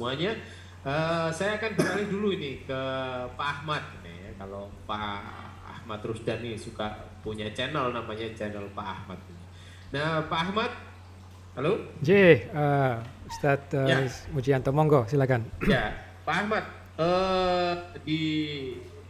semuanya. Uh, saya akan beralih dulu ini ke Pak Ahmad. Ya. Kalau Pak Ahmad Rusdan nih suka punya channel namanya channel Pak Ahmad. Nah Pak Ahmad, halo? J, uh, Ustadz uh, ya. Mujianto, monggo silakan. Ya, Pak Ahmad, uh, di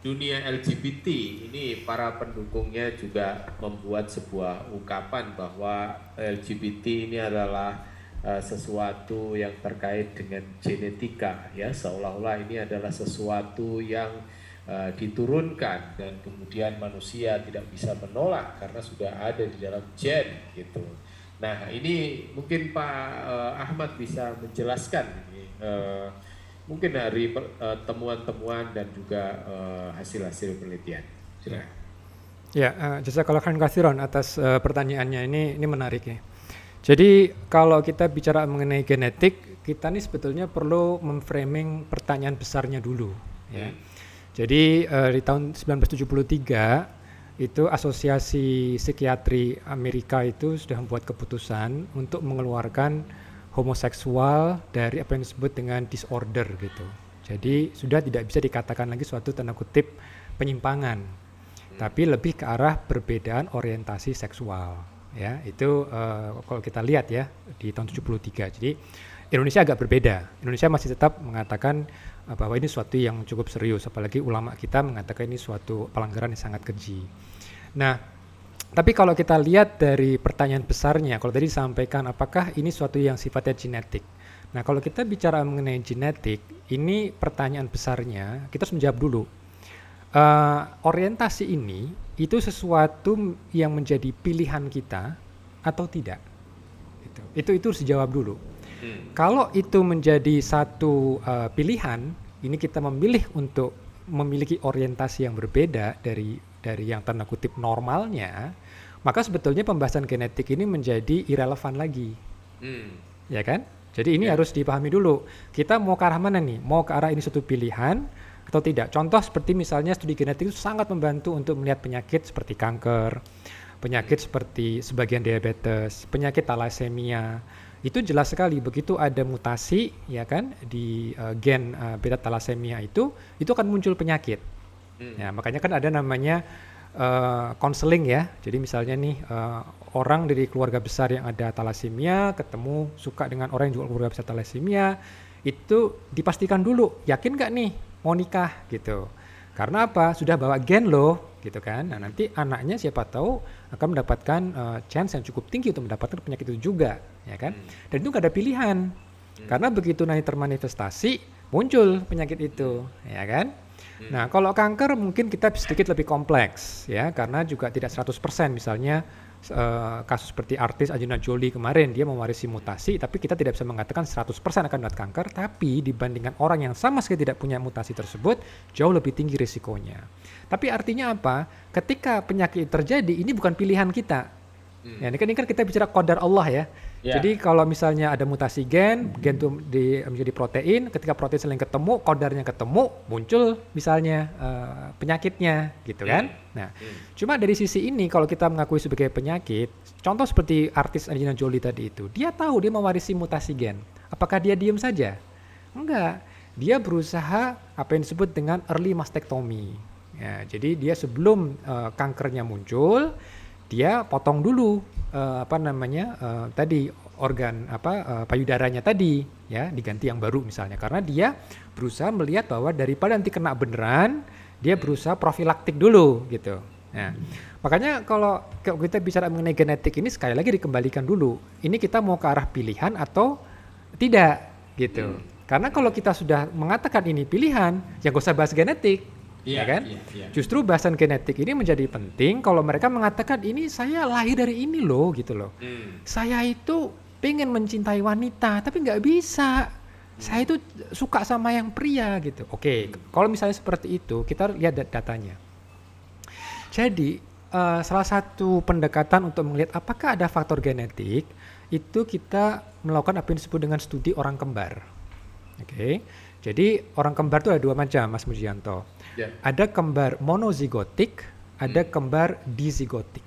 dunia LGBT ini para pendukungnya juga membuat sebuah ungkapan bahwa LGBT ini adalah uh, sesuatu yang terkait dengan genetika ya seolah-olah ini adalah sesuatu yang uh, diturunkan dan kemudian manusia tidak bisa menolak karena sudah ada di dalam gen gitu. Nah ini mungkin Pak uh, Ahmad bisa menjelaskan ini uh, mungkin dari temuan-temuan dan juga hasil-hasil uh, penelitian. Silakan. Ya, uh, jazakallah khairan atas uh, pertanyaannya ini ini menarik ya. Jadi kalau kita bicara mengenai genetik, kita nih sebetulnya perlu memframing pertanyaan besarnya dulu. Ya. Hmm. Jadi uh, di tahun 1973 itu Asosiasi Psikiatri Amerika itu sudah membuat keputusan untuk mengeluarkan homoseksual dari apa yang disebut dengan disorder gitu. Jadi sudah tidak bisa dikatakan lagi suatu tanda kutip penyimpangan, hmm. tapi lebih ke arah perbedaan orientasi seksual ya itu uh, kalau kita lihat ya di tahun 73 jadi Indonesia agak berbeda. Indonesia masih tetap mengatakan uh, bahwa ini suatu yang cukup serius. Apalagi ulama kita mengatakan ini suatu pelanggaran yang sangat keji. Nah tapi kalau kita lihat dari pertanyaan besarnya kalau tadi disampaikan apakah ini suatu yang sifatnya genetik? Nah kalau kita bicara mengenai genetik ini pertanyaan besarnya kita harus menjawab dulu uh, orientasi ini itu sesuatu yang menjadi pilihan kita atau tidak? Itu itu itu harus dijawab dulu. Hmm. kalau itu menjadi satu uh, pilihan ini kita memilih untuk memiliki orientasi yang berbeda dari dari yang tanda kutip normalnya maka sebetulnya pembahasan genetik ini menjadi irrelevan lagi. Hmm. ya kan? Jadi ini yeah. harus dipahami dulu. Kita mau ke arah mana nih? Mau ke arah ini satu pilihan atau tidak. Contoh seperti misalnya studi genetik itu sangat membantu untuk melihat penyakit seperti kanker, penyakit seperti sebagian diabetes, penyakit thalassemia. Itu jelas sekali begitu ada mutasi ya kan di uh, gen uh, beta thalassemia itu itu akan muncul penyakit. Hmm. Ya, makanya kan ada namanya konseling uh, ya. Jadi misalnya nih uh, orang dari keluarga besar yang ada thalassemia ketemu suka dengan orang yang juga keluarga besar thalassemia itu dipastikan dulu yakin gak nih mau nikah gitu. Karena apa? Sudah bawa gen loh gitu kan. Nah, nanti anaknya siapa tahu akan mendapatkan uh, chance yang cukup tinggi untuk mendapatkan penyakit itu juga, ya kan? Hmm. Dan itu gak ada pilihan. Hmm. Karena begitu nanti termanifestasi muncul penyakit itu, ya kan? Hmm. Nah, kalau kanker mungkin kita sedikit lebih kompleks ya, karena juga tidak 100% misalnya uh, kasus seperti artis Angelina Jolie kemarin dia mewarisi mutasi tapi kita tidak bisa mengatakan 100% akan dapat kanker tapi dibandingkan orang yang sama sekali tidak punya mutasi tersebut jauh lebih tinggi risikonya. Tapi artinya apa? Ketika penyakit terjadi ini bukan pilihan kita. Hmm. Ya, ini kan ini kan kita bicara kodar Allah ya. Yeah. Jadi kalau misalnya ada mutasi gen, gen itu di, menjadi protein, ketika protein saling ketemu, kodarnya ketemu, muncul misalnya uh, penyakitnya, gitu kan? Hmm. Nah, hmm. cuma dari sisi ini kalau kita mengakui sebagai penyakit, contoh seperti artis Angelina Jolie tadi itu, dia tahu dia mewarisi mutasi gen. Apakah dia diam saja? Enggak. Dia berusaha apa yang disebut dengan early mastectomy. Ya, jadi dia sebelum uh, kankernya muncul, dia potong dulu uh, apa namanya uh, tadi organ apa uh, payudaranya tadi ya diganti yang baru misalnya karena dia berusaha melihat bahwa daripada nanti kena beneran dia berusaha profilaktik dulu gitu. Nah, makanya kalau kita bicara mengenai genetik ini sekali lagi dikembalikan dulu. Ini kita mau ke arah pilihan atau tidak gitu. Hmm. Karena kalau kita sudah mengatakan ini pilihan, ya gak usah bahas genetik yeah, ya kan? Yeah, yeah. Justru bahasan genetik ini menjadi penting kalau mereka mengatakan ini saya lahir dari ini loh gitu loh. Hmm. Saya itu pengen mencintai wanita tapi nggak bisa. Hmm. Saya itu suka sama yang pria gitu. Oke, okay, hmm. kalau misalnya seperti itu kita lihat datanya. Jadi uh, salah satu pendekatan untuk melihat apakah ada faktor genetik itu kita melakukan apa yang disebut dengan studi orang kembar. Oke. Okay. Jadi orang kembar itu ada dua macam, Mas Mujianto. Yeah. Ada kembar monozigotik, ada hmm. kembar dizigotik.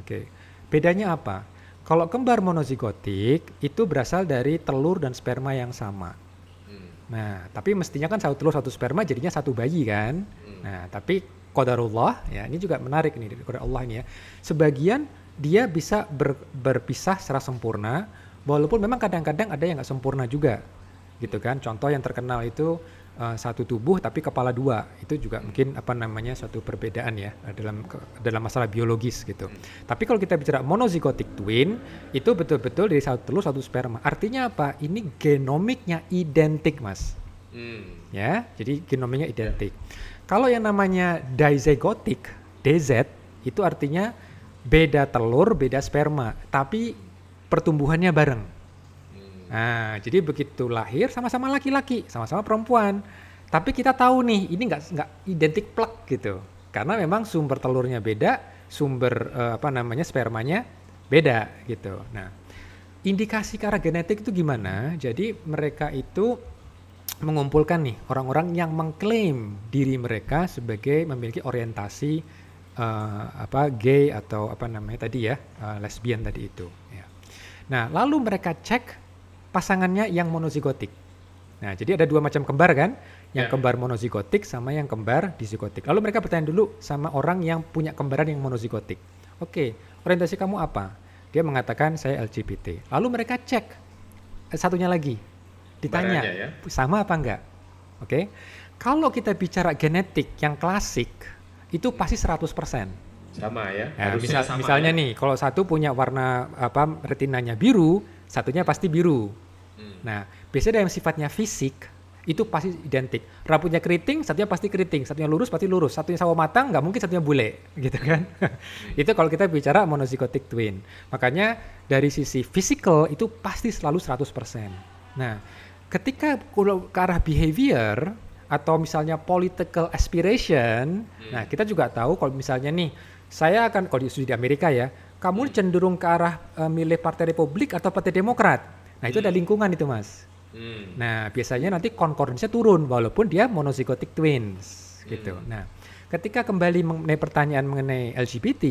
Oke. Okay. Bedanya apa? Kalau kembar monozigotik itu berasal dari telur dan sperma yang sama. Hmm. Nah, tapi mestinya kan satu telur satu sperma jadinya satu bayi kan. Hmm. Nah, tapi qadarullah ya, ini juga menarik nih dari Allah ini ya. Sebagian dia bisa ber, berpisah secara sempurna, walaupun memang kadang-kadang ada yang nggak sempurna juga, gitu kan. Contoh yang terkenal itu uh, satu tubuh tapi kepala dua itu juga mungkin apa namanya suatu perbedaan ya eh, dalam dalam masalah biologis gitu. Tapi kalau kita bicara monozigotic twin itu betul-betul dari satu telur satu sperma. Artinya apa? Ini genomiknya identik mas. Hmm. Ya, jadi genomiknya identik. Kalau yang namanya dizygotic DZ itu artinya beda telur, beda sperma, tapi pertumbuhannya bareng. Nah, jadi begitu lahir sama-sama laki-laki, sama-sama perempuan. Tapi kita tahu nih, ini nggak nggak identik plek gitu. Karena memang sumber telurnya beda, sumber uh, apa namanya spermanya beda gitu. Nah, indikasi ke genetik itu gimana? Jadi mereka itu mengumpulkan nih orang-orang yang mengklaim diri mereka sebagai memiliki orientasi uh, apa gay atau apa namanya tadi ya uh, lesbian tadi itu. Ya. Nah, lalu mereka cek pasangannya yang monozigotik. Nah, jadi ada dua macam kembar kan, yang yeah. kembar monozigotik sama yang kembar disigotik. Lalu mereka bertanya dulu sama orang yang punya kembaran yang monozigotik. Oke, orientasi kamu apa? Dia mengatakan saya LGBT. Lalu mereka cek eh, satunya lagi, ditanya ya? sama apa enggak? Oke, kalau kita bicara genetik yang klasik itu pasti 100%. Sama ya. Nah, misal, sama misalnya ya? nih, kalau satu punya warna apa retinanya biru, satunya pasti biru. Hmm. Nah, biasanya yang sifatnya fisik itu pasti identik. Rambutnya keriting, satunya pasti keriting, satunya lurus pasti lurus, satunya sawo matang, nggak mungkin satunya bule, gitu kan? Hmm. itu kalau kita bicara monozygotic twin. Makanya dari sisi physical itu pasti selalu 100%. Nah, ketika ke arah behavior atau misalnya political aspiration, hmm. nah kita juga tahu kalau misalnya nih, saya akan kalau di Amerika ya, kamu hmm. cenderung ke arah uh, milih Partai Republik atau Partai Demokrat Nah itu hmm. ada lingkungan itu mas. Hmm. Nah biasanya nanti concordance turun walaupun dia monozygotic twins hmm. gitu. Nah ketika kembali mengenai pertanyaan mengenai LGBT,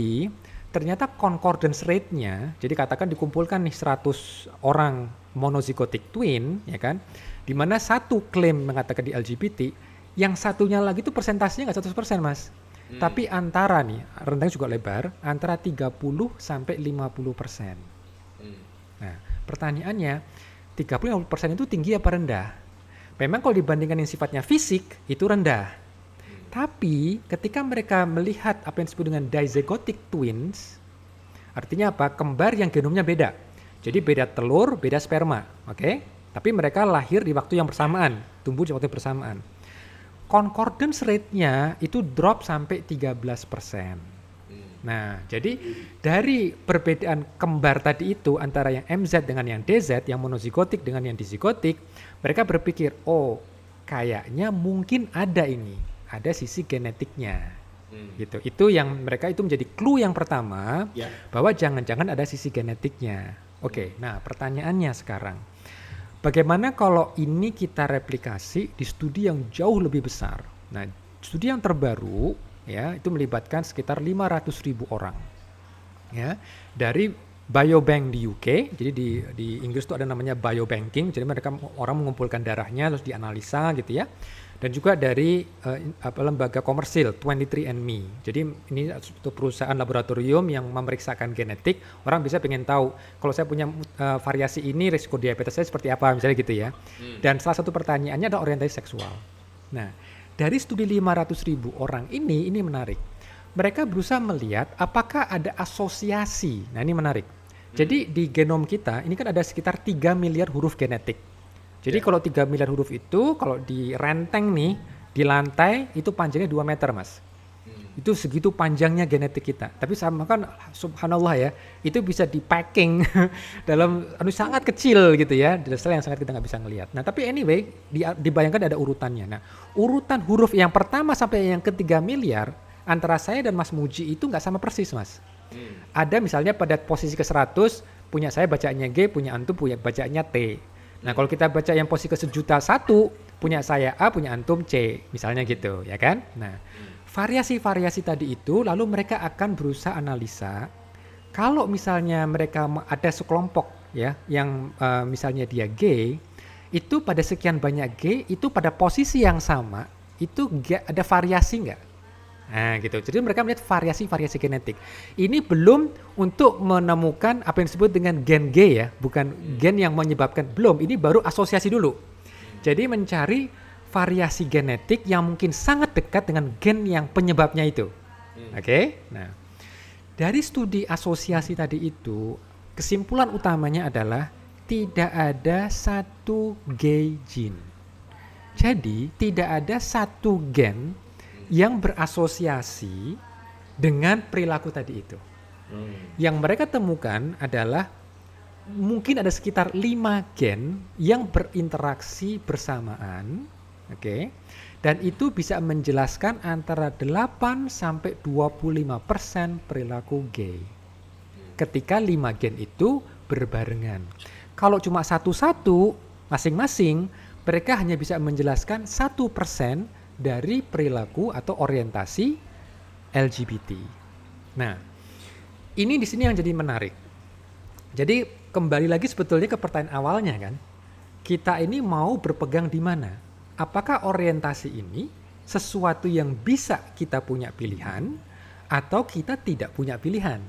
ternyata concordance rate-nya, jadi katakan dikumpulkan nih 100 orang monozygotic twin, ya kan, di mana satu klaim mengatakan di LGBT, yang satunya lagi itu persentasenya nggak 100% mas. Hmm. Tapi antara nih, rentangnya juga lebar, antara 30 sampai 50 persen. Hmm. Nah, Pertanyaannya, 30-50% itu tinggi apa rendah? Memang kalau dibandingkan yang sifatnya fisik, itu rendah. Tapi ketika mereka melihat apa yang disebut dengan dizygotic twins, artinya apa? Kembar yang genomnya beda. Jadi beda telur, beda sperma, oke? Okay? Tapi mereka lahir di waktu yang bersamaan, tumbuh di waktu yang bersamaan. Concordance rate-nya itu drop sampai 13 persen. Nah, jadi dari perbedaan kembar tadi itu antara yang MZ dengan yang DZ, yang monozigotik dengan yang dizigotik, mereka berpikir, oh kayaknya mungkin ada ini, ada sisi genetiknya. Hmm. gitu itu yang mereka itu menjadi clue yang pertama yeah. bahwa jangan-jangan ada sisi genetiknya oke okay, nah pertanyaannya sekarang bagaimana kalau ini kita replikasi di studi yang jauh lebih besar nah studi yang terbaru ya itu melibatkan sekitar 500 ribu orang ya dari biobank di UK jadi di di Inggris itu ada namanya biobanking jadi mereka orang mengumpulkan darahnya terus dianalisa gitu ya dan juga dari uh, apa, lembaga komersil 23andMe. Jadi ini satu perusahaan laboratorium yang memeriksakan genetik. Orang bisa pengen tahu kalau saya punya uh, variasi ini risiko diabetes saya seperti apa misalnya gitu ya. Hmm. Dan salah satu pertanyaannya adalah orientasi seksual. Nah, dari studi 500 ribu orang ini, ini menarik. Mereka berusaha melihat apakah ada asosiasi. Nah ini menarik. Jadi hmm. di genom kita ini kan ada sekitar 3 miliar huruf genetik. Jadi yeah. kalau 3 miliar huruf itu kalau di renteng nih di lantai itu panjangnya 2 meter mas itu segitu panjangnya genetik kita. Tapi sama kan subhanallah ya, itu bisa di packing dalam anu sangat kecil gitu ya, di sel yang sangat kita nggak bisa ngelihat. Nah tapi anyway, di, dibayangkan ada urutannya. Nah urutan huruf yang pertama sampai yang ketiga miliar antara saya dan Mas Muji itu nggak sama persis mas. Hmm. Ada misalnya pada posisi ke 100 punya saya bacanya G, punya antum punya bacanya T. Nah kalau kita baca yang posisi ke sejuta satu punya saya A, punya antum C, misalnya gitu ya kan. Nah variasi-variasi tadi itu lalu mereka akan berusaha analisa kalau misalnya mereka ada sekelompok ya yang uh, misalnya dia gay itu pada sekian banyak G itu pada posisi yang sama itu ada variasi nggak? Nah gitu. Jadi mereka melihat variasi-variasi genetik. Ini belum untuk menemukan apa yang disebut dengan gen G ya, bukan hmm. gen yang menyebabkan. Belum. Ini baru asosiasi dulu. Jadi mencari variasi genetik yang mungkin sangat dekat dengan gen yang penyebabnya itu. Hmm. Oke. Okay? Nah, dari studi asosiasi tadi itu, kesimpulan utamanya adalah tidak ada satu G gene. Jadi tidak ada satu gen yang berasosiasi dengan perilaku tadi itu. Hmm. Yang mereka temukan adalah mungkin ada sekitar lima gen yang berinteraksi bersamaan, oke. Okay? Dan itu bisa menjelaskan antara 8 sampai 25% perilaku gay. Ketika lima gen itu berbarengan. Kalau cuma satu-satu masing-masing, mereka hanya bisa menjelaskan satu persen dari perilaku atau orientasi LGBT. Nah, ini di sini yang jadi menarik. Jadi kembali lagi sebetulnya ke pertanyaan awalnya kan, kita ini mau berpegang di mana? Apakah orientasi ini sesuatu yang bisa kita punya pilihan atau kita tidak punya pilihan?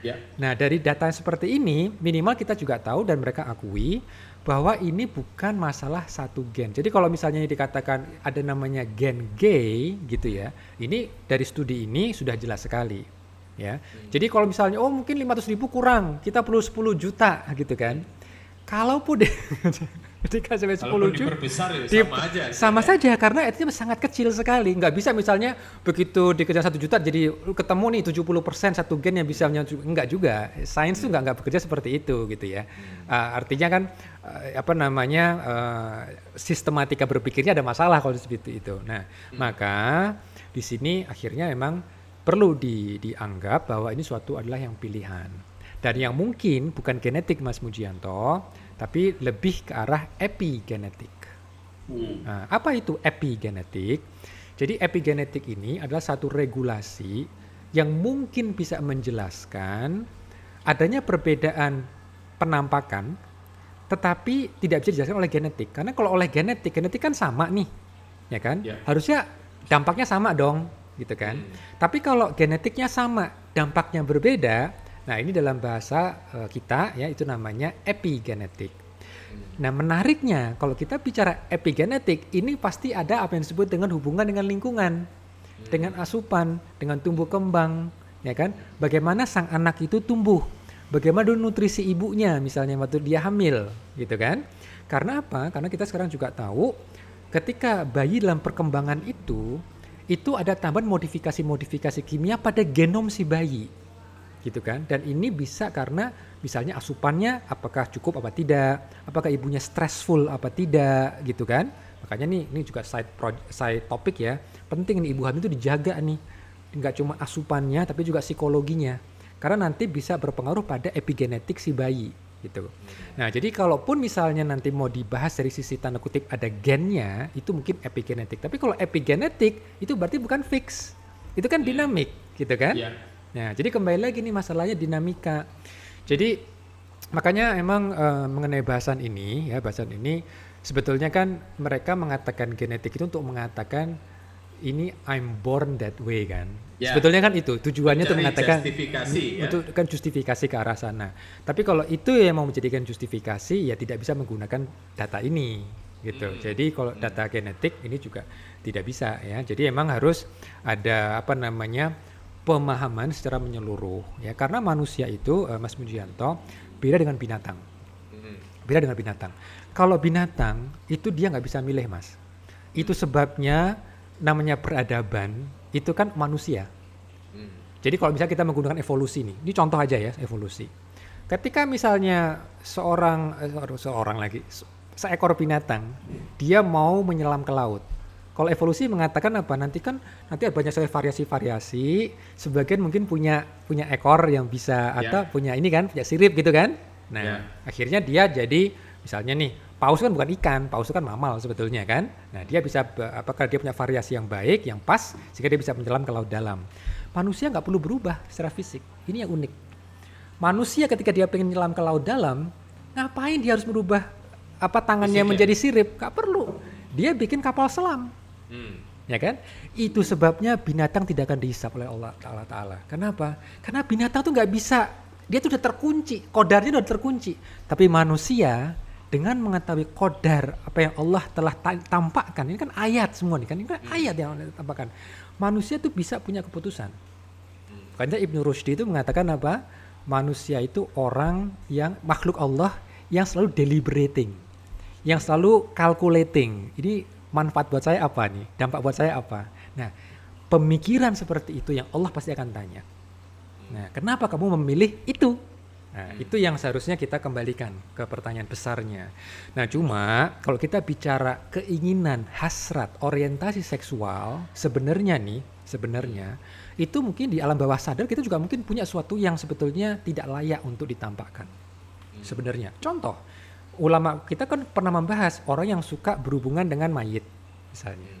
Ya. Nah dari data seperti ini minimal kita juga tahu dan mereka akui bahwa ini bukan masalah satu gen. Jadi kalau misalnya dikatakan ada namanya gen gay gitu ya, ini dari studi ini sudah jelas sekali. Ya. Hmm. Jadi kalau misalnya oh mungkin 500 ribu kurang, kita perlu 10 juta gitu kan. Kalaupun ketika sampai 10 juta ya sama aja sama ya. saja karena itu sangat kecil sekali. Nggak bisa misalnya begitu dikejar satu juta jadi ketemu nih 70% satu gen yang bisa enggak juga. Sains tuh nggak nggak bekerja seperti itu gitu ya. Uh, artinya kan uh, apa namanya uh, sistematika berpikirnya ada masalah kalau seperti itu. Nah hmm. maka di sini akhirnya memang perlu di, dianggap bahwa ini suatu adalah yang pilihan. Dan yang mungkin bukan genetik Mas Mujianto tapi lebih ke arah epigenetik. Hmm. Nah, apa itu epigenetik? Jadi epigenetik ini adalah satu regulasi yang mungkin bisa menjelaskan adanya perbedaan penampakan tetapi tidak bisa dijelaskan oleh genetik. Karena kalau oleh genetik, genetik kan sama nih. Ya kan? Yeah. Harusnya dampaknya sama dong, gitu kan? Hmm. Tapi kalau genetiknya sama, dampaknya berbeda, Nah, ini dalam bahasa uh, kita ya itu namanya epigenetik. Nah, menariknya kalau kita bicara epigenetik, ini pasti ada apa yang disebut dengan hubungan dengan lingkungan, dengan asupan, dengan tumbuh kembang, ya kan? Bagaimana sang anak itu tumbuh? Bagaimana nutrisi ibunya misalnya waktu dia hamil, gitu kan? Karena apa? Karena kita sekarang juga tahu ketika bayi dalam perkembangan itu itu ada tambahan modifikasi-modifikasi kimia pada genom si bayi gitu kan dan ini bisa karena misalnya asupannya apakah cukup apa tidak apakah ibunya stressful apa tidak gitu kan makanya nih ini juga side project, side topik ya penting nih ibu hamil itu dijaga nih nggak cuma asupannya tapi juga psikologinya karena nanti bisa berpengaruh pada epigenetik si bayi gitu. Nah, jadi kalaupun misalnya nanti mau dibahas dari sisi tanda kutip ada gennya, itu mungkin epigenetik. Tapi kalau epigenetik itu berarti bukan fix. Itu kan dinamik, gitu kan? Yeah. Nah, jadi kembali lagi nih masalahnya dinamika. Jadi makanya emang uh, mengenai bahasan ini ya bahasan ini sebetulnya kan mereka mengatakan genetik itu untuk mengatakan ini I'm born that way kan. Ya. Sebetulnya kan itu tujuannya untuk mengatakan justifikasi ya. untuk kan justifikasi ke arah sana. Tapi kalau itu yang mau menjadikan justifikasi ya tidak bisa menggunakan data ini gitu. Hmm. Jadi kalau data genetik ini juga tidak bisa ya. Jadi emang harus ada apa namanya pemahaman secara menyeluruh ya. Karena manusia itu uh, Mas Mujianto beda dengan binatang. Hmm. beda dengan binatang. Kalau binatang itu dia nggak bisa milih Mas. Itu sebabnya namanya peradaban itu kan manusia. Hmm. jadi kalau misalnya kita menggunakan evolusi nih ini contoh aja ya evolusi. Ketika misalnya seorang eh, seorang lagi seekor binatang dia mau menyelam ke laut kalau evolusi mengatakan apa? Nanti kan nanti ada banyak sekali variasi-variasi. Sebagian mungkin punya punya ekor yang bisa yeah. atau punya ini kan, punya sirip gitu kan. Nah, yeah. akhirnya dia jadi misalnya nih, paus kan bukan ikan, paus itu kan mamal sebetulnya kan. Nah, dia bisa apakah dia punya variasi yang baik, yang pas sehingga dia bisa menyelam ke laut dalam. Manusia nggak perlu berubah secara fisik. Ini yang unik. Manusia ketika dia pengen menyelam ke laut dalam, ngapain dia harus merubah apa tangannya Fisiknya. menjadi sirip, nggak perlu. Dia bikin kapal selam, Hmm. ya kan? Itu sebabnya binatang tidak akan dihisap oleh Allah Taala. Taala. Kenapa? Karena binatang tuh nggak bisa, dia tuh udah terkunci, kodarnya udah terkunci. Tapi manusia dengan mengetahui kodar apa yang Allah telah ta- tampakkan, ini kan ayat semua nih kan, ini kan ayat yang Allah tampakkan. Manusia tuh bisa punya keputusan. Makanya Ibnu Rushdi itu mengatakan apa? Manusia itu orang yang makhluk Allah yang selalu deliberating, yang selalu calculating. Ini manfaat buat saya apa nih? Dampak buat saya apa? Nah, pemikiran seperti itu yang Allah pasti akan tanya. Nah, kenapa kamu memilih itu? Nah, itu yang seharusnya kita kembalikan ke pertanyaan besarnya. Nah, cuma kalau kita bicara keinginan, hasrat, orientasi seksual, sebenarnya nih, sebenarnya itu mungkin di alam bawah sadar kita juga mungkin punya sesuatu yang sebetulnya tidak layak untuk ditampakkan. Sebenarnya. Contoh, ulama kita kan pernah membahas orang yang suka berhubungan dengan mayit misalnya.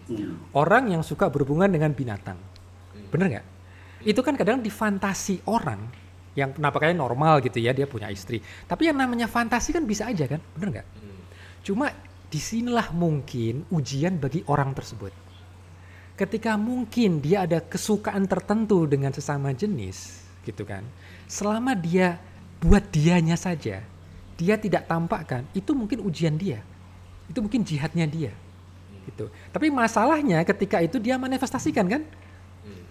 Orang yang suka berhubungan dengan binatang. Bener nggak? Itu kan kadang difantasi orang yang nampaknya normal gitu ya, dia punya istri. Tapi yang namanya fantasi kan bisa aja kan, bener nggak? Cuma di sinilah mungkin ujian bagi orang tersebut. Ketika mungkin dia ada kesukaan tertentu dengan sesama jenis, gitu kan. Selama dia buat dianya saja, dia tidak tampakkan, itu mungkin ujian dia. Itu mungkin jihadnya dia. Gitu. Tapi masalahnya ketika itu dia manifestasikan kan?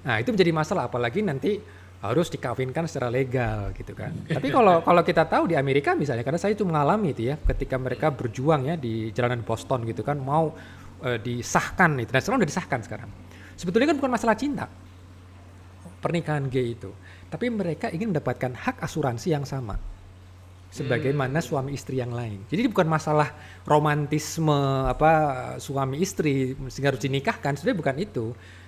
Nah, itu menjadi masalah apalagi nanti harus dikawinkan secara legal gitu kan. Tapi kalau kalau kita tahu di Amerika misalnya karena saya itu mengalami itu ya ketika mereka berjuang ya di jalanan Boston gitu kan mau eh, disahkan itu dan sekarang udah disahkan sekarang. Sebetulnya kan bukan masalah cinta pernikahan gay itu, tapi mereka ingin mendapatkan hak asuransi yang sama sebagaimana suami istri yang lain. Jadi ini bukan masalah romantisme apa suami istri sehingga harus dinikahkan, sebenarnya bukan itu.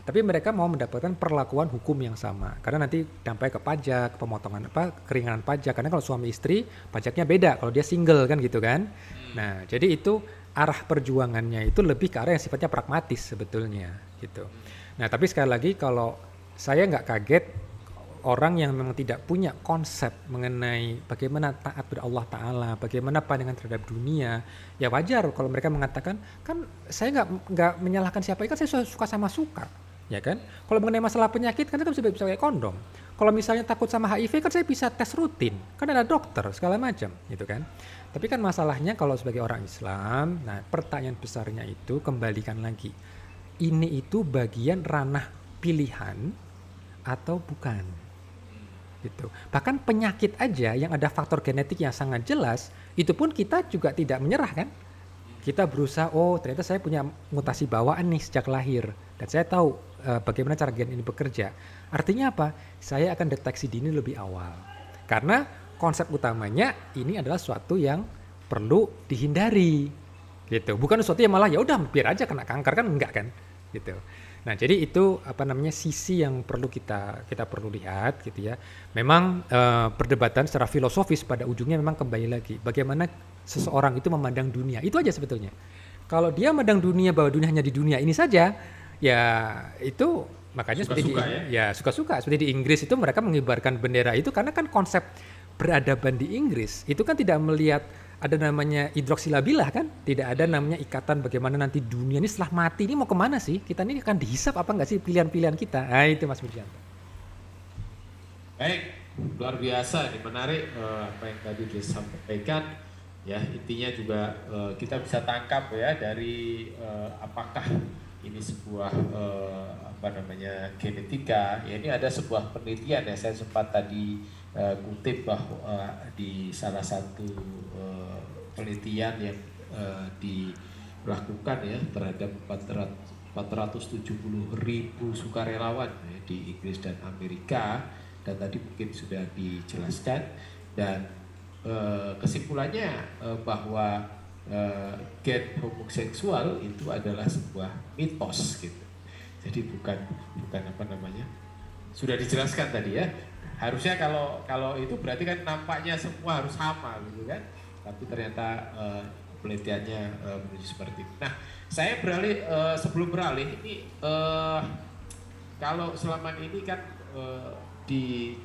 Tapi mereka mau mendapatkan perlakuan hukum yang sama. Karena nanti dampaknya ke pajak, pemotongan apa keringanan pajak. Karena kalau suami istri pajaknya beda kalau dia single kan gitu kan. Nah, jadi itu arah perjuangannya itu lebih ke arah yang sifatnya pragmatis sebetulnya gitu. Nah, tapi sekali lagi kalau saya nggak kaget orang yang memang tidak punya konsep mengenai bagaimana taat pada Allah Taala, bagaimana pandangan terhadap dunia, ya wajar kalau mereka mengatakan kan saya nggak nggak menyalahkan siapa, kan saya su- suka sama suka, ya kan? Kalau mengenai masalah penyakit kan saya bisa bisa pakai kondom. Kalau misalnya takut sama HIV kan saya bisa tes rutin, kan ada dokter segala macam, gitu kan? Tapi kan masalahnya kalau sebagai orang Islam, nah pertanyaan besarnya itu kembalikan lagi, ini itu bagian ranah pilihan atau bukan? Gitu. Bahkan penyakit aja yang ada faktor genetik yang sangat jelas, itu pun kita juga tidak menyerah kan? Kita berusaha, oh ternyata saya punya mutasi bawaan nih sejak lahir dan saya tahu eh, bagaimana cara gen ini bekerja. Artinya apa? Saya akan deteksi dini lebih awal. Karena konsep utamanya ini adalah suatu yang perlu dihindari. Gitu. Bukan sesuatu yang malah ya udah biar aja kena kanker kan enggak kan? Gitu. Nah, jadi itu apa namanya sisi yang perlu kita kita perlu lihat gitu ya. Memang eh, perdebatan secara filosofis pada ujungnya memang kembali lagi bagaimana seseorang itu memandang dunia. Itu aja sebetulnya. Kalau dia memandang dunia bahwa dunia hanya di dunia ini saja, ya itu makanya seperti di, Suka-suka ya suka-suka seperti di Inggris itu mereka mengibarkan bendera itu karena kan konsep peradaban di Inggris itu kan tidak melihat ada namanya hidroksilabilah kan? Tidak ada namanya ikatan bagaimana nanti dunia ini setelah mati ini mau ke mana sih? Kita ini akan dihisap apa enggak sih pilihan-pilihan kita? Nah itu Mas Burjanto Baik, luar biasa ini menarik eh, apa yang tadi disampaikan. Ya intinya juga eh, kita bisa tangkap ya dari eh, apakah ini sebuah eh, apa namanya genetika. Ya ini ada sebuah penelitian ya saya sempat tadi eh, kutip bahwa eh, di salah satu eh, penelitian yang dilakukan ya terhadap 400 470 ribu sukarelawan ya, di Inggris dan Amerika dan tadi mungkin sudah dijelaskan dan kesimpulannya bahwa gen homoseksual itu adalah sebuah mitos gitu. Jadi bukan bukan apa namanya sudah dijelaskan tadi ya harusnya kalau kalau itu berarti kan nampaknya semua harus sama gitu kan tapi ternyata eh, penelitiannya eh, menuju seperti itu. Nah saya beralih eh, sebelum beralih ini eh, kalau selama ini kan eh, di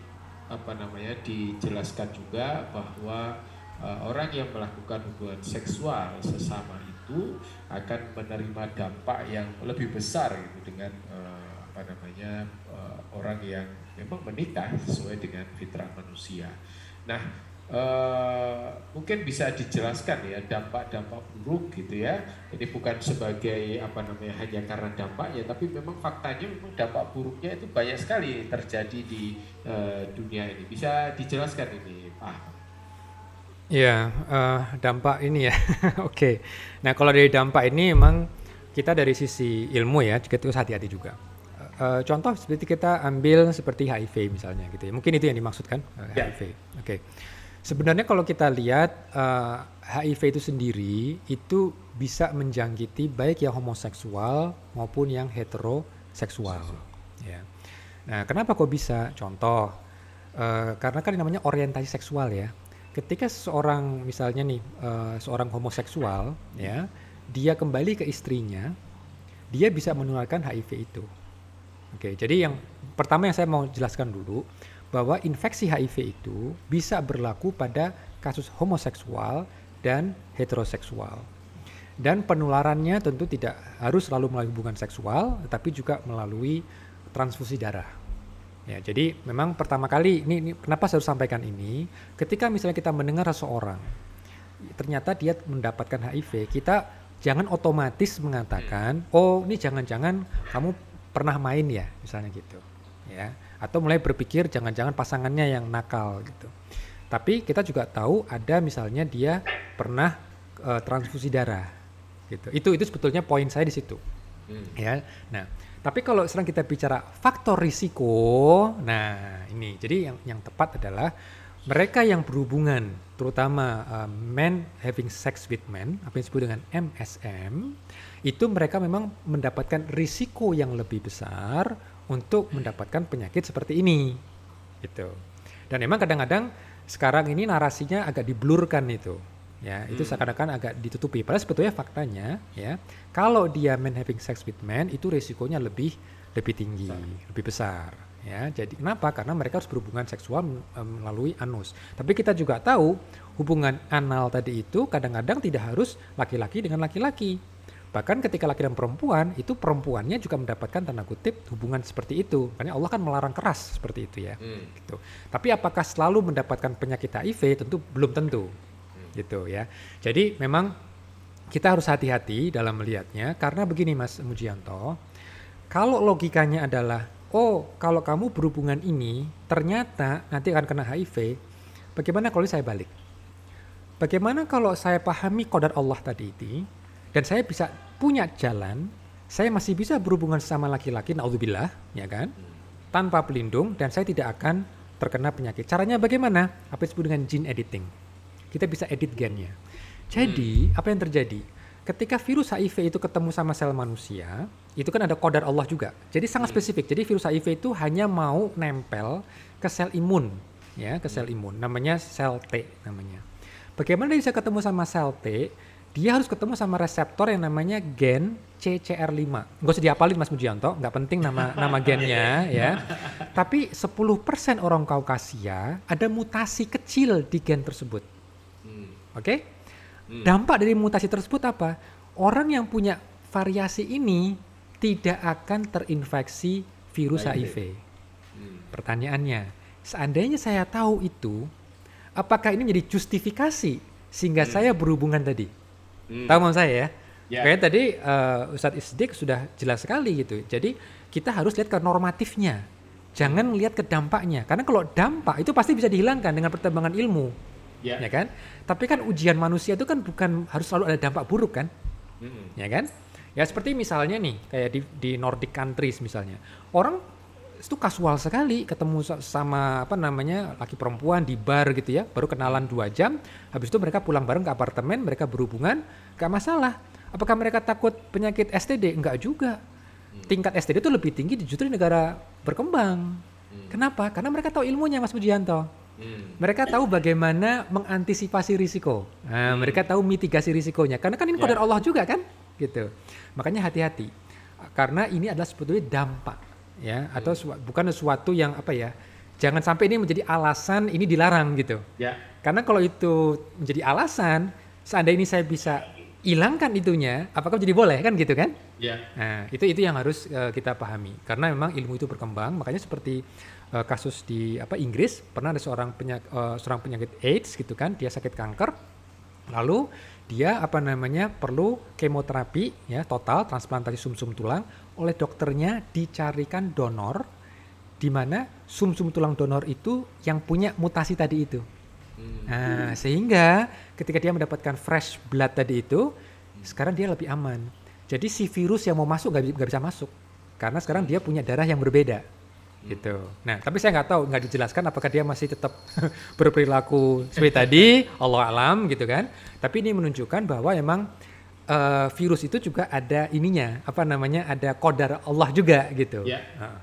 apa namanya dijelaskan juga bahwa uh, orang yang melakukan hubungan seksual sesama itu akan menerima dampak yang lebih besar gitu dengan uh, apa namanya uh, orang yang memang menikah sesuai dengan fitrah manusia. Nah, uh, mungkin bisa dijelaskan ya dampak-dampak buruk gitu ya. Ini bukan sebagai apa namanya hanya karena dampaknya, tapi memang faktanya memang dampak buruknya itu banyak sekali terjadi di uh, dunia ini. Bisa dijelaskan ini, Pak? Ya, uh, dampak ini ya. Oke. okay. Nah, kalau dari dampak ini memang kita dari sisi ilmu ya, kita harus hati-hati juga. Uh, contoh seperti kita ambil seperti HIV misalnya gitu ya. Mungkin itu yang dimaksudkan uh, ya. HIV. Oke. Okay. Sebenarnya kalau kita lihat uh, eh, HIV itu sendiri itu bisa menjangkiti baik yang homoseksual maupun yang heteroseksual. Ya. Nah, kenapa kok bisa? Contoh, uh, karena kan namanya orientasi seksual ya. Ketika seseorang misalnya nih uh, seorang homoseksual ya, dia kembali ke istrinya, dia bisa menularkan HIV itu. Oke, jadi yang pertama yang saya mau jelaskan dulu bahwa infeksi HIV itu bisa berlaku pada kasus homoseksual dan heteroseksual. Dan penularannya tentu tidak harus selalu melalui hubungan seksual, tetapi juga melalui transfusi darah. Ya, jadi memang pertama kali ini, ini kenapa saya harus sampaikan ini, ketika misalnya kita mendengar seseorang ternyata dia mendapatkan HIV, kita jangan otomatis mengatakan, oh ini jangan-jangan kamu pernah main ya, misalnya gitu, ya atau mulai berpikir jangan-jangan pasangannya yang nakal gitu. Tapi kita juga tahu ada misalnya dia pernah uh, transfusi darah gitu. Itu itu sebetulnya poin saya di situ. Hmm. Ya. Nah, tapi kalau sekarang kita bicara faktor risiko, nah ini jadi yang yang tepat adalah mereka yang berhubungan, terutama uh, men having sex with men, apa yang disebut dengan MSM, itu mereka memang mendapatkan risiko yang lebih besar untuk mendapatkan penyakit seperti ini gitu dan memang kadang-kadang sekarang ini narasinya agak diblurkan itu ya itu hmm. seakan-akan agak ditutupi padahal sebetulnya faktanya ya kalau dia men having sex with men itu risikonya lebih lebih tinggi besar. lebih besar ya jadi kenapa karena mereka harus berhubungan seksual melalui anus tapi kita juga tahu hubungan anal tadi itu kadang-kadang tidak harus laki-laki dengan laki-laki Bahkan ketika laki dan perempuan, itu perempuannya juga mendapatkan tanda kutip hubungan seperti itu. Karena Allah kan melarang keras seperti itu ya. Hmm. Gitu. Tapi apakah selalu mendapatkan penyakit HIV? Tentu belum tentu. Hmm. Gitu ya. Jadi memang kita harus hati-hati dalam melihatnya. Karena begini Mas Mujianto, kalau logikanya adalah, oh kalau kamu berhubungan ini, ternyata nanti akan kena HIV, bagaimana kalau saya balik? Bagaimana kalau saya pahami kodar Allah tadi itu, dan saya bisa punya jalan, saya masih bisa berhubungan sama laki-laki, naudzubillah, ya kan? Tanpa pelindung dan saya tidak akan terkena penyakit. Caranya bagaimana? Apa disebut dengan gene editing. Kita bisa edit gennya. Jadi, hmm. apa yang terjadi? Ketika virus HIV itu ketemu sama sel manusia, itu kan ada kodar Allah juga. Jadi sangat hmm. spesifik. Jadi virus HIV itu hanya mau nempel ke sel imun, ya, ke sel hmm. imun. Namanya sel T namanya. Bagaimana dia bisa ketemu sama sel T? dia harus ketemu sama reseptor yang namanya gen CCR5. Gak usah diapalin Mas Mujianto, nggak penting nama nama gennya ya. Tapi 10% orang Kaukasia ada mutasi kecil di gen tersebut. Hmm. Oke? Okay? Hmm. Dampak dari mutasi tersebut apa? Orang yang punya variasi ini tidak akan terinfeksi virus HIV. Hmm. Pertanyaannya, seandainya saya tahu itu, apakah ini menjadi justifikasi sehingga hmm. saya berhubungan tadi? Hmm. Tahu mau saya ya? Yeah. Kayak tadi uh, Ustadz Isdik sudah jelas sekali gitu. Jadi kita harus lihat ke normatifnya. Jangan lihat ke dampaknya. Karena kalau dampak itu pasti bisa dihilangkan dengan pertimbangan ilmu. Yeah. Ya kan? Tapi kan ujian manusia itu kan bukan harus selalu ada dampak buruk kan? Mm Ya kan? Ya seperti misalnya nih kayak di, di Nordic countries misalnya. Orang itu kasual sekali ketemu sama apa namanya laki perempuan di bar gitu ya baru kenalan dua jam habis itu mereka pulang bareng ke apartemen mereka berhubungan gak masalah. Apakah mereka takut penyakit STD enggak juga. Hmm. tingkat STD itu lebih tinggi di justru di negara berkembang. Hmm. kenapa? Karena mereka tahu ilmunya Mas Pujianto hmm. mereka tahu bagaimana mengantisipasi risiko. Nah, mereka tahu mitigasi risikonya. Karena kan ini kodar Allah juga kan gitu makanya hati-hati karena ini adalah sebetulnya dampak ya atau su bukan sesuatu yang apa ya jangan sampai ini menjadi alasan ini dilarang gitu. Ya. Karena kalau itu menjadi alasan, seandainya ini saya bisa hilangkan itunya, apakah jadi boleh kan gitu kan? Ya. Nah, itu itu yang harus uh, kita pahami. Karena memang ilmu itu berkembang, makanya seperti uh, kasus di apa Inggris pernah ada seorang penyak, uh, seorang penyakit AIDS gitu kan, dia sakit kanker, lalu dia apa namanya perlu kemoterapi ya total transplantasi sumsum -sum tulang oleh dokternya dicarikan donor di mana sumsum tulang donor itu yang punya mutasi tadi itu. Hmm. Nah, sehingga ketika dia mendapatkan fresh blood tadi itu, hmm. sekarang dia lebih aman. Jadi si virus yang mau masuk nggak bisa masuk karena sekarang dia punya darah yang berbeda. Gitu. Nah, tapi saya nggak tahu, nggak dijelaskan apakah dia masih tetap berperilaku seperti tadi, Allah alam gitu kan. Tapi ini menunjukkan bahwa emang uh, virus itu juga ada ininya, apa namanya, ada kodar Allah juga gitu. Ya. Uh.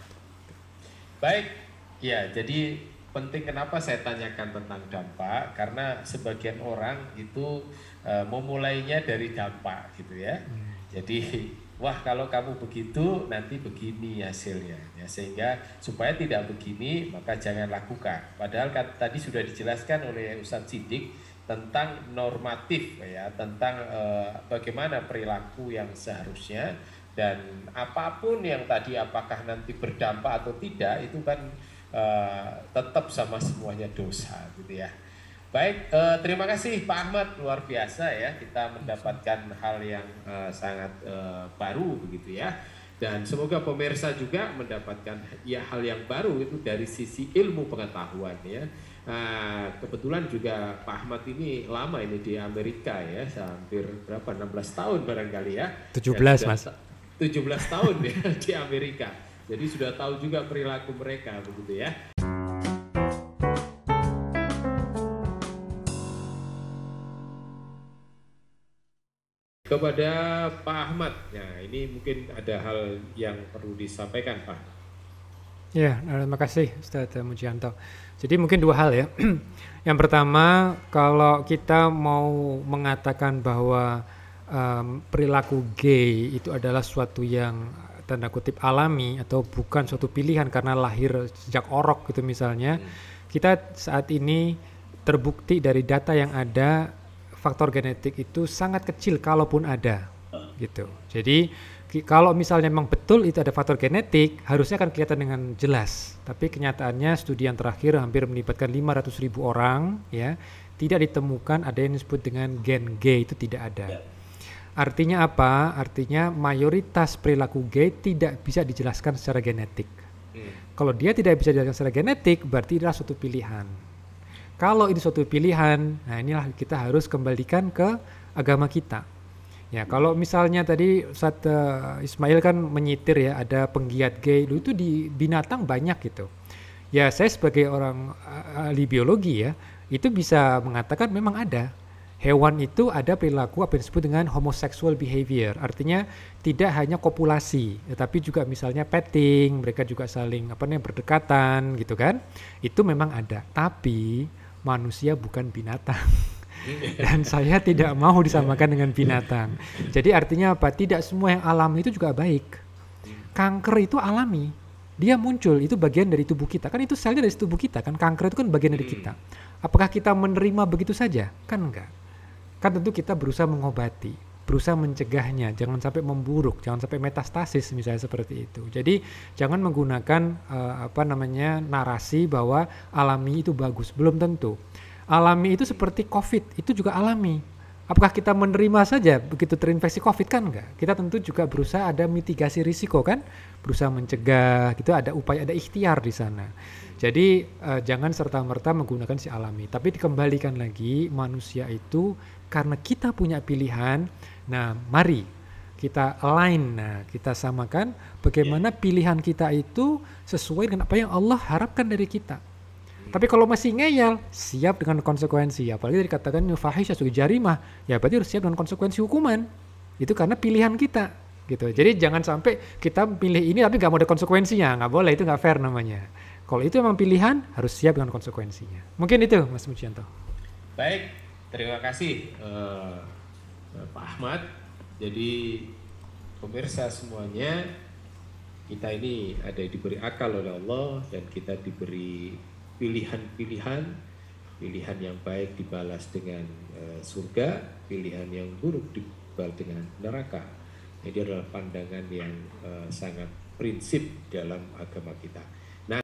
Baik, ya jadi penting kenapa saya tanyakan tentang dampak karena sebagian orang itu uh, memulainya dari dampak gitu ya. Hmm. Jadi wah kalau kamu begitu nanti begini hasilnya ya sehingga supaya tidak begini maka jangan lakukan. Padahal kan, tadi sudah dijelaskan oleh Ustadz Sidik tentang normatif ya tentang uh, bagaimana perilaku yang seharusnya dan apa pun yang tadi apakah nanti berdampak atau tidak itu kan uh, tetap sama semuanya dosa gitu ya. Baik, uh, terima kasih Pak Ahmad luar biasa ya kita mendapatkan hal yang uh, sangat uh, baru begitu ya. Dan semoga pemirsa juga mendapatkan ya hal yang baru itu dari sisi ilmu pengetahuan ya. Nah, kebetulan juga Pak Ahmad ini lama ini di Amerika ya, hampir berapa 16 tahun barangkali ya. 17 ya, Mas. 17 tahun ya di Amerika. Jadi sudah tahu juga perilaku mereka begitu ya. Kepada Pak Ahmad, ya ini mungkin ada hal yang perlu disampaikan Pak. Ya, terima kasih Ustaz Mujianto. Jadi mungkin dua hal ya. yang pertama, kalau kita mau mengatakan bahwa um, perilaku gay itu adalah suatu yang tanda kutip alami atau bukan suatu pilihan karena lahir sejak orok gitu misalnya hmm. kita saat ini terbukti dari data yang ada faktor genetik itu sangat kecil kalaupun ada gitu jadi kalau misalnya memang betul itu ada faktor genetik harusnya akan kelihatan dengan jelas tapi kenyataannya studi yang terakhir hampir melibatkan 500 ribu orang ya tidak ditemukan ada yang disebut dengan gen G itu tidak ada yeah Artinya apa? Artinya mayoritas perilaku gay tidak bisa dijelaskan secara genetik. Hmm. Kalau dia tidak bisa dijelaskan secara genetik, berarti adalah suatu pilihan. Kalau ini suatu pilihan, nah inilah kita harus kembalikan ke agama kita. Ya, kalau misalnya tadi saat uh, Ismail kan menyitir ya ada penggiat gay, itu di binatang banyak gitu. Ya, saya sebagai orang uh, ahli biologi ya, itu bisa mengatakan memang ada hewan itu ada perilaku apa yang disebut dengan homosexual behavior. Artinya tidak hanya kopulasi, tetapi juga misalnya petting, mereka juga saling apa namanya berdekatan gitu kan. Itu memang ada. Tapi manusia bukan binatang. Dan saya tidak mau disamakan dengan binatang. Jadi artinya apa? Tidak semua yang alami itu juga baik. Kanker itu alami. Dia muncul, itu bagian dari tubuh kita. Kan itu selnya dari tubuh kita kan. Kanker itu kan bagian dari kita. Apakah kita menerima begitu saja? Kan enggak kan tentu kita berusaha mengobati, berusaha mencegahnya, jangan sampai memburuk, jangan sampai metastasis misalnya seperti itu. Jadi jangan menggunakan uh, apa namanya narasi bahwa alami itu bagus, belum tentu. Alami itu seperti COVID, itu juga alami. Apakah kita menerima saja begitu terinfeksi COVID kan enggak? Kita tentu juga berusaha ada mitigasi risiko kan, berusaha mencegah, gitu ada upaya ada ikhtiar di sana. Jadi uh, jangan serta merta menggunakan si alami, tapi dikembalikan lagi manusia itu karena kita punya pilihan, nah mari kita align, nah kita samakan bagaimana yeah. pilihan kita itu sesuai dengan apa yang Allah harapkan dari kita. Tapi kalau masih ngeyel, siap dengan konsekuensi. Apalagi dikatakan fahisyah sebagai jarimah, ya berarti harus siap dengan konsekuensi hukuman. Itu karena pilihan kita, gitu. Jadi jangan sampai kita pilih ini tapi nggak mau ada konsekuensinya, nggak boleh. Itu nggak fair namanya. Kalau itu memang pilihan, harus siap dengan konsekuensinya. Mungkin itu, Mas Mujianto. Baik, Terima kasih uh, Pak Ahmad. Jadi pemirsa semuanya kita ini ada diberi akal oleh Allah dan kita diberi pilihan-pilihan. Pilihan yang baik dibalas dengan uh, surga pilihan yang buruk dibalas dengan neraka. Ini adalah pandangan yang uh, sangat prinsip dalam agama kita. Nah